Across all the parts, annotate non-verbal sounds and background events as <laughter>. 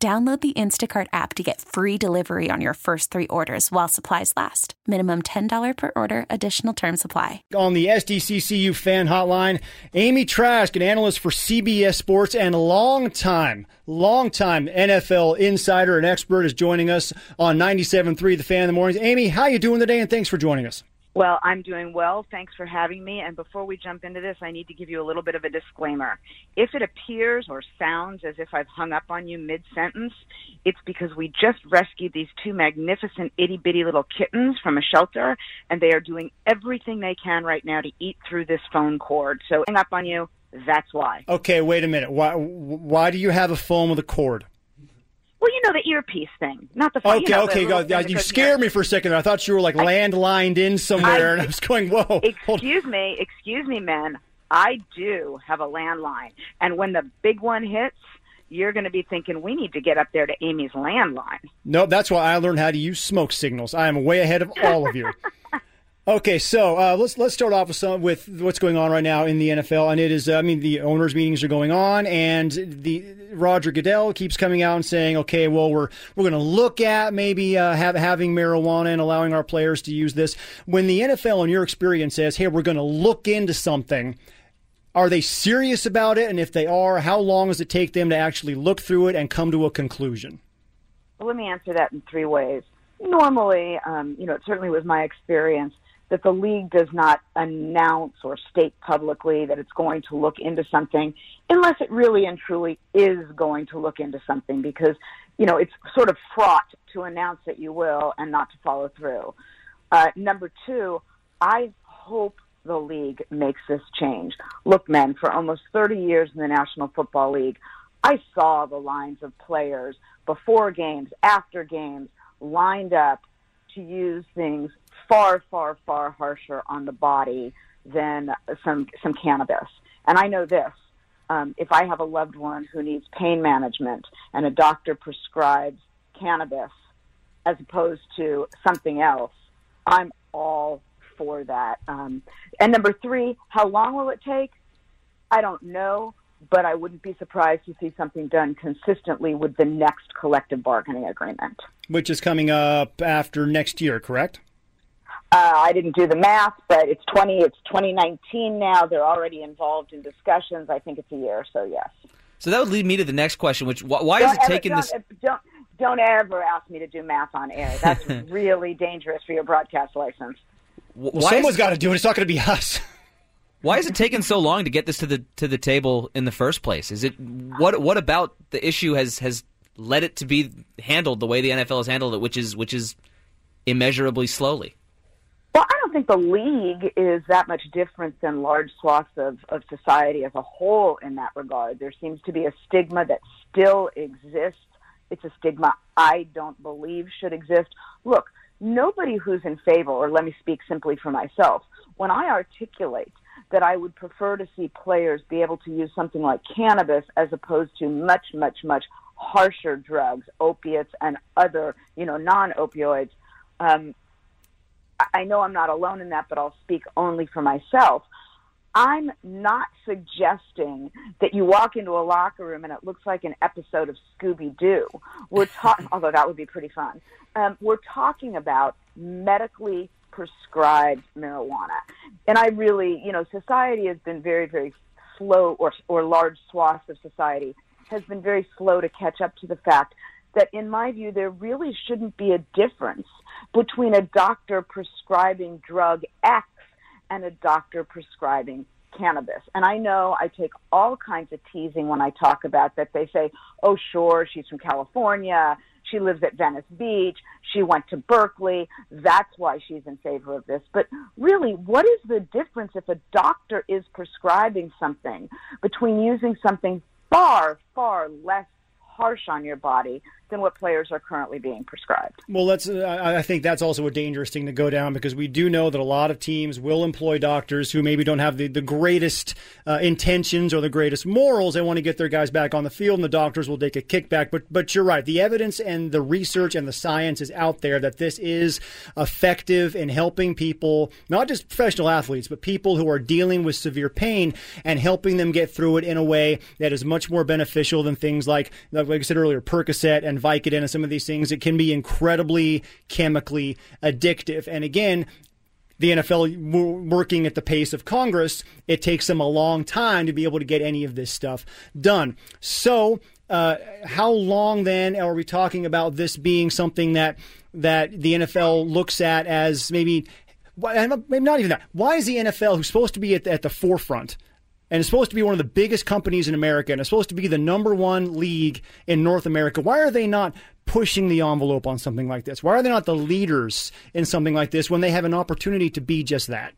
Download the Instacart app to get free delivery on your first three orders while supplies last. Minimum $10 per order, additional term supply. On the SDCCU fan hotline, Amy Trask, an analyst for CBS Sports and long time, long time NFL insider and expert, is joining us on 97.3 The Fan in the Mornings. Amy, how you doing today? And thanks for joining us. Well, I'm doing well. Thanks for having me. And before we jump into this, I need to give you a little bit of a disclaimer. If it appears or sounds as if I've hung up on you mid sentence, it's because we just rescued these two magnificent itty bitty little kittens from a shelter, and they are doing everything they can right now to eat through this phone cord. So, hang up on you. That's why. Okay, wait a minute. Why, why do you have a phone with a cord? Well, you know the earpiece thing, not the. Phone, okay, you know, okay, go. Yeah, you scared me for a second. I thought you were like landlined in somewhere, I, and I was going, "Whoa!" Excuse me, excuse me, man. I do have a landline, and when the big one hits, you're going to be thinking we need to get up there to Amy's landline. No, that's why I learned how to use smoke signals. I am way ahead of all of you. <laughs> Okay, so uh, let's let's start off with some with what's going on right now in the NFL, and it is uh, I mean the owners' meetings are going on, and the Roger Goodell keeps coming out and saying, okay, well we're we're going to look at maybe uh, have, having marijuana and allowing our players to use this. When the NFL, in your experience, says, hey, we're going to look into something. Are they serious about it? And if they are, how long does it take them to actually look through it and come to a conclusion? Well, let me answer that in three ways. Normally, um, you know, it certainly was my experience that the league does not announce or state publicly that it's going to look into something unless it really and truly is going to look into something because, you know, it's sort of fraught to announce that you will and not to follow through. Uh, number two, I hope the league makes this change. Look, men, for almost 30 years in the National Football League, I saw the lines of players before games, after games, lined up to use things far, far, far harsher on the body than some some cannabis. And I know this: um, if I have a loved one who needs pain management and a doctor prescribes cannabis as opposed to something else, I'm all for that. Um, and number three, how long will it take? I don't know, but I wouldn't be surprised to see something done consistently with the next collective bargaining agreement. Which is coming up after next year, correct? Uh, I didn't do the math, but it's 20. It's 2019 now. They're already involved in discussions. I think it's a year, so yes. So that would lead me to the next question, which why don't is it ever, taking don't, this? Don't don't ever ask me to do math on air. That's <laughs> really dangerous for your broadcast license. Well, why someone's got to do it. It's not going to be us. <laughs> Why is it taking so long to get this to the to the table in the first place? Is it what what about the issue has has led it to be handled the way the NFL has handled it, which is which is immeasurably slowly? Well, I don't think the league is that much different than large swaths of, of society as a whole in that regard. There seems to be a stigma that still exists. It's a stigma I don't believe should exist. Look, nobody who's in favor, or let me speak simply for myself, when I articulate that I would prefer to see players be able to use something like cannabis as opposed to much, much, much harsher drugs, opiates, and other, you know, non-opioids. Um, I know I'm not alone in that, but I'll speak only for myself. I'm not suggesting that you walk into a locker room and it looks like an episode of Scooby Doo. We're <laughs> talking, although that would be pretty fun. Um, we're talking about medically prescribed marijuana, and I really, you know, society has been very, very slow, or or large swaths of society has been very slow to catch up to the fact that, in my view, there really shouldn't be a difference between a doctor prescribing drug X and a doctor prescribing cannabis. And I know I take all kinds of teasing when I talk about that. They say, oh, sure, she's from California. She lives at Venice Beach. She went to Berkeley. That's why she's in favor of this. But really, what is the difference if a doctor is prescribing something between using something far, far less harsh on your body than what players are currently being prescribed. Well, let's. Uh, I think that's also a dangerous thing to go down because we do know that a lot of teams will employ doctors who maybe don't have the, the greatest uh, intentions or the greatest morals. They want to get their guys back on the field, and the doctors will take a kickback. But but you're right. The evidence and the research and the science is out there that this is effective in helping people, not just professional athletes, but people who are dealing with severe pain and helping them get through it in a way that is much more beneficial than things like, like I said earlier, Percocet and Vicodin and some of these things. It can be incredibly chemically addictive. And again, the NFL working at the pace of Congress, it takes them a long time to be able to get any of this stuff done. So, uh, how long then are we talking about this being something that that the NFL looks at as maybe, maybe not even that? Why is the NFL, who's supposed to be at the, at the forefront and it's supposed to be one of the biggest companies in America and it's supposed to be the number one league in North America. Why are they not pushing the envelope on something like this? Why are they not the leaders in something like this when they have an opportunity to be just that?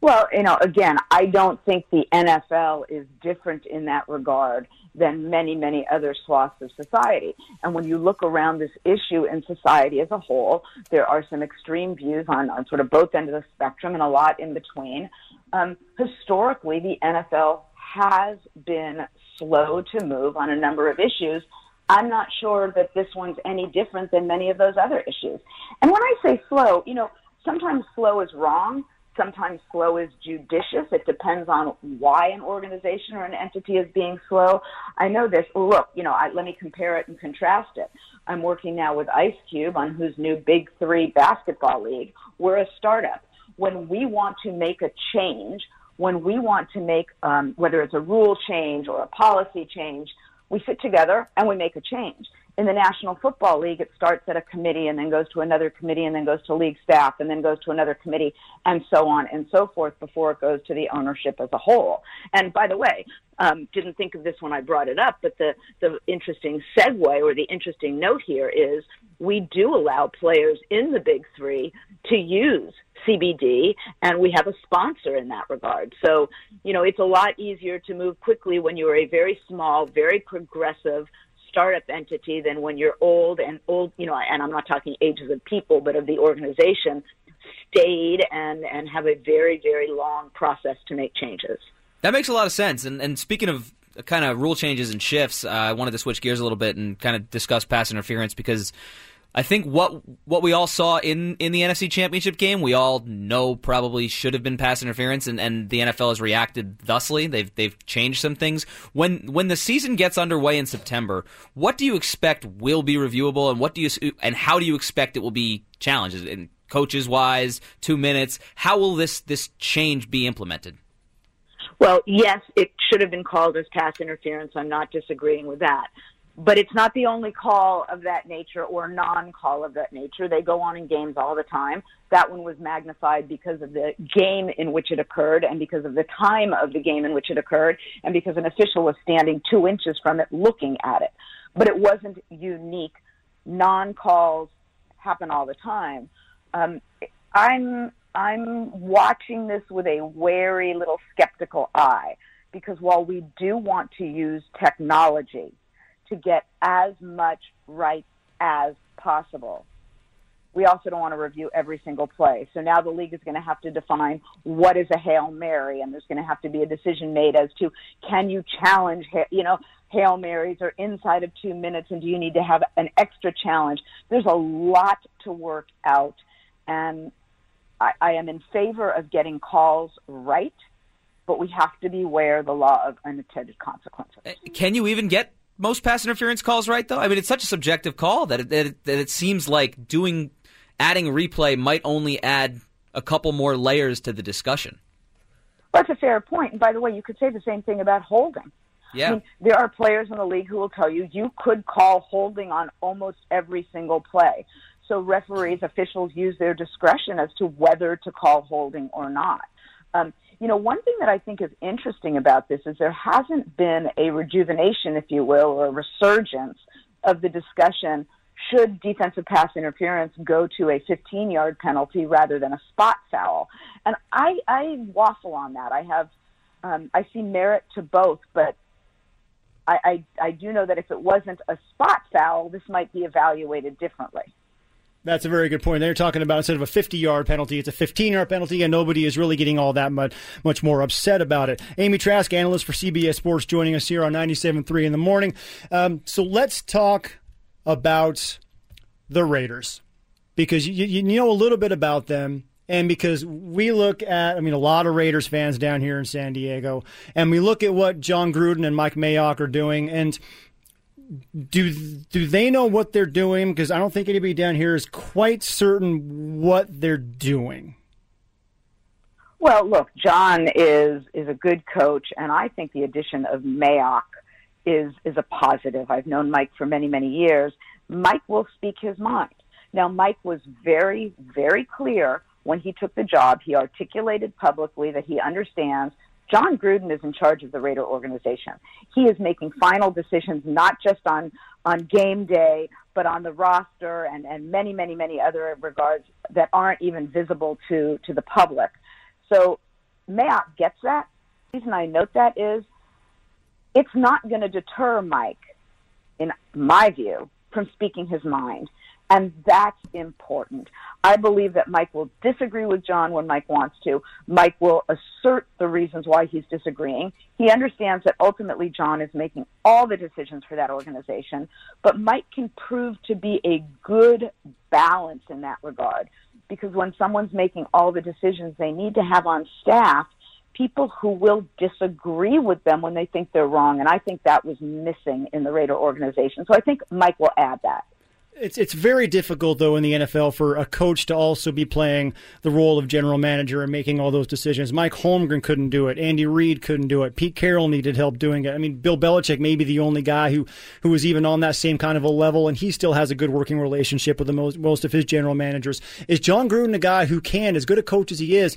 Well, you know, again, I don't think the NFL is different in that regard than many, many other swaths of society. And when you look around this issue in society as a whole, there are some extreme views on, on sort of both ends of the spectrum and a lot in between. Um, historically, the NFL has been slow to move on a number of issues. I'm not sure that this one's any different than many of those other issues. And when I say slow, you know, sometimes slow is wrong. Sometimes slow is judicious. It depends on why an organization or an entity is being slow. I know this. Look, you know, I, let me compare it and contrast it. I'm working now with Ice Cube on whose new Big Three basketball league. We're a startup when we want to make a change, when we want to make, um, whether it's a rule change or a policy change, we sit together and we make a change. In the National Football League, it starts at a committee and then goes to another committee and then goes to league staff and then goes to another committee and so on and so forth before it goes to the ownership as a whole. And by the way, um, didn't think of this when I brought it up, but the, the interesting segue or the interesting note here is we do allow players in the big three to use CBD, and we have a sponsor in that regard. So, you know, it's a lot easier to move quickly when you're a very small, very progressive startup entity than when you're old and old, you know, and I'm not talking ages of people, but of the organization, stayed and, and have a very, very long process to make changes. That makes a lot of sense. And, and speaking of kind of rule changes and shifts, uh, I wanted to switch gears a little bit and kind of discuss pass interference because I think what what we all saw in, in the NFC Championship game, we all know probably should have been pass interference, and, and the NFL has reacted thusly. They've they've changed some things. When when the season gets underway in September, what do you expect will be reviewable, and what do you and how do you expect it will be challenged? And coaches wise, two minutes. How will this this change be implemented? Well, yes, it should have been called as pass interference. I'm not disagreeing with that but it's not the only call of that nature or non-call of that nature. They go on in games all the time. That one was magnified because of the game in which it occurred and because of the time of the game in which it occurred and because an official was standing two inches from it looking at it. But it wasn't unique. Non-calls happen all the time. Um, I'm I'm watching this with a wary little skeptical eye because while we do want to use technology to get as much right as possible. We also don't want to review every single play. So now the league is going to have to define what is a Hail Mary, and there's going to have to be a decision made as to can you challenge, you know, Hail Marys are inside of two minutes, and do you need to have an extra challenge? There's a lot to work out, and I, I am in favor of getting calls right, but we have to beware the law of unintended consequences. Uh, can you even get most pass interference calls right, though? I mean, it's such a subjective call that it, that it, that it seems like doing adding replay might only add a couple more layers to the discussion. That's a fair point. And by the way, you could say the same thing about holding. Yeah. I mean, there are players in the league who will tell you you could call holding on almost every single play. So referees, officials use their discretion as to whether to call holding or not. Um, you know, one thing that I think is interesting about this is there hasn't been a rejuvenation, if you will, or a resurgence of the discussion should defensive pass interference go to a 15 yard penalty rather than a spot foul. And I, I waffle on that. I have, um, I see merit to both, but I, I, I do know that if it wasn't a spot foul, this might be evaluated differently. That's a very good point. They're talking about instead of a 50 yard penalty, it's a 15 yard penalty, and nobody is really getting all that much, much more upset about it. Amy Trask, analyst for CBS Sports, joining us here on 97.3 in the morning. Um, so let's talk about the Raiders because you, you know a little bit about them. And because we look at, I mean, a lot of Raiders fans down here in San Diego, and we look at what Jon Gruden and Mike Mayock are doing, and do do they know what they're doing? Because I don't think anybody down here is quite certain what they're doing. Well, look, Jon is is a good coach, and I think the addition of Mayock is is a positive. I've known Mike for many many years. Mike will speak his mind. Now, Mike was very very clear when he took the job. He articulated publicly that he understands Jon Gruden is in charge of the Raider organization. He is making final decisions not just on on game day, but on the roster and, and many, many, many other regards that aren't even visible to, to the public. So Mayock gets that. The reason I note that is it's not going to deter Mike, in my view, from speaking his mind. And that's important. I believe that Mike will disagree with Jon when Mike wants to. Mike will assert the reasons why he's disagreeing. He understands that ultimately Jon is making all the decisions for that organization, but Mike can prove to be a good balance in that regard. Because when someone's making all the decisions, they need to have on staff people who will disagree with them when they think they're wrong. And I think that was missing in the Raider organization. So I think Mike will add that. It's it's very difficult though in the NFL for a coach to also be playing the role of general manager and making all those decisions. Mike Holmgren couldn't do it. Andy Reid couldn't do it. Pete Carroll needed help doing it. I mean, Bill Belichick may be the only guy who who was even on that same kind of a level, and he still has a good working relationship with the most most of his general managers. Is Jon Gruden a guy who can, as good a coach as he is,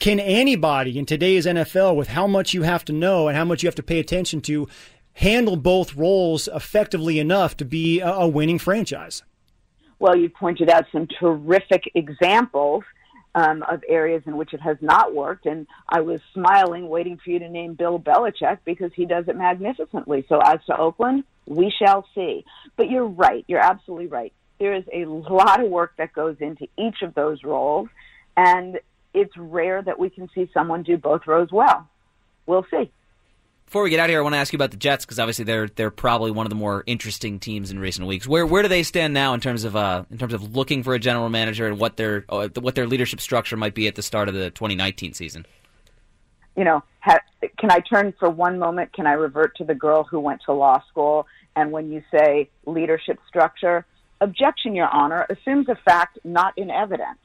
can anybody in today's NFL with how much you have to know and how much you have to pay attention to? Handle both roles effectively enough to be a, a winning franchise? Well, you pointed out some terrific examples um, of areas in which it has not worked, and I was smiling, waiting for you to name Bill Belichick because he does it magnificently. So, as to Oakland, we shall see. But you're right; you're absolutely right. There is a lot of work that goes into each of those roles, and it's rare that we can see someone do both roles well. We'll see. Before we get out of here, I want to ask you about the Jets because obviously they're they're probably one of the more interesting teams in recent weeks. Where where do they stand now in terms of uh, in terms of looking for a general manager and what their uh, what their leadership structure might be at the start of the 2019 season? You know, ha- can I turn for one moment? Can I revert to the girl who went to law school? And when you say leadership structure, objection, Your Honor, assumes a fact not in evidence.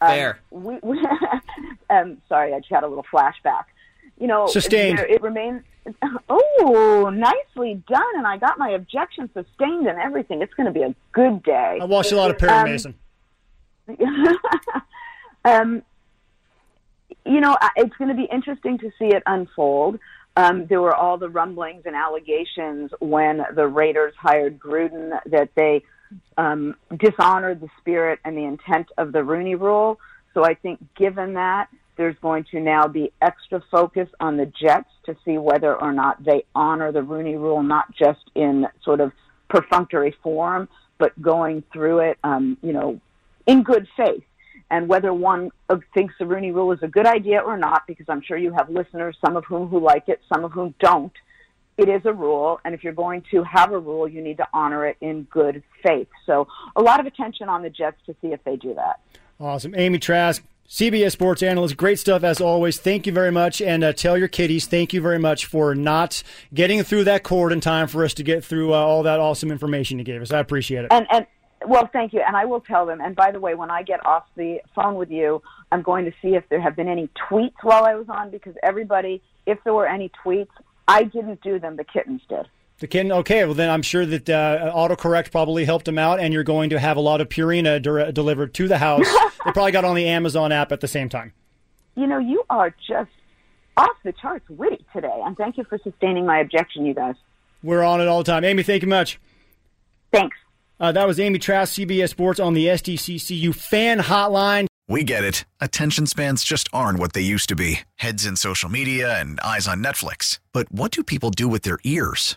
Fair. Um, we, we <laughs> um, sorry, I just had a little flashback you know, sustained. It, it remains. Oh, nicely done! And I got my objection sustained and everything. It's going to be a good day. I watched a lot of Perry um, Mason. <laughs> um, you know, it's going to be interesting to see it unfold. Um, there were all the rumblings and allegations when the Raiders hired Gruden that they um, dishonored the spirit and the intent of the Rooney Rule. So I think, given that, there's going to now be extra focus on the Jets to see whether or not they honor the Rooney Rule, not just in sort of perfunctory form, but going through it, um, you know, in good faith. And whether one thinks the Rooney Rule is a good idea or not, because I'm sure you have listeners, some of whom who like it, some of whom don't. It is a rule, and if you're going to have a rule, you need to honor it in good faith. So, a lot of attention on the Jets to see if they do that. Awesome. Amy Trask, CBS Sports Analyst, great stuff as always. Thank you very much. And uh, tell your kiddies, thank you very much for not getting through that cord in time for us to get through uh, all that awesome information you gave us. I appreciate it. And, and well, thank you. And I will tell them. And by the way, when I get off the phone with you, I'm going to see if there have been any tweets while I was on because everybody, if there were any tweets, I didn't do them. The kittens did. The kitten. Okay, well then I'm sure that uh, autocorrect probably helped him out, and you're going to have a lot of Purina de- delivered to the house. <laughs> they probably got on the Amazon app at the same time. You know, you are just off the charts witty today, and thank you for sustaining my objection, you guys. We're on it all the time. Amy, thank you much. Thanks. Uh, that was Amy Trask, CBS Sports on the SDCCU fan hotline. We get it. Attention spans just aren't what they used to be. Heads in social media and eyes on Netflix. But what do people do with their ears?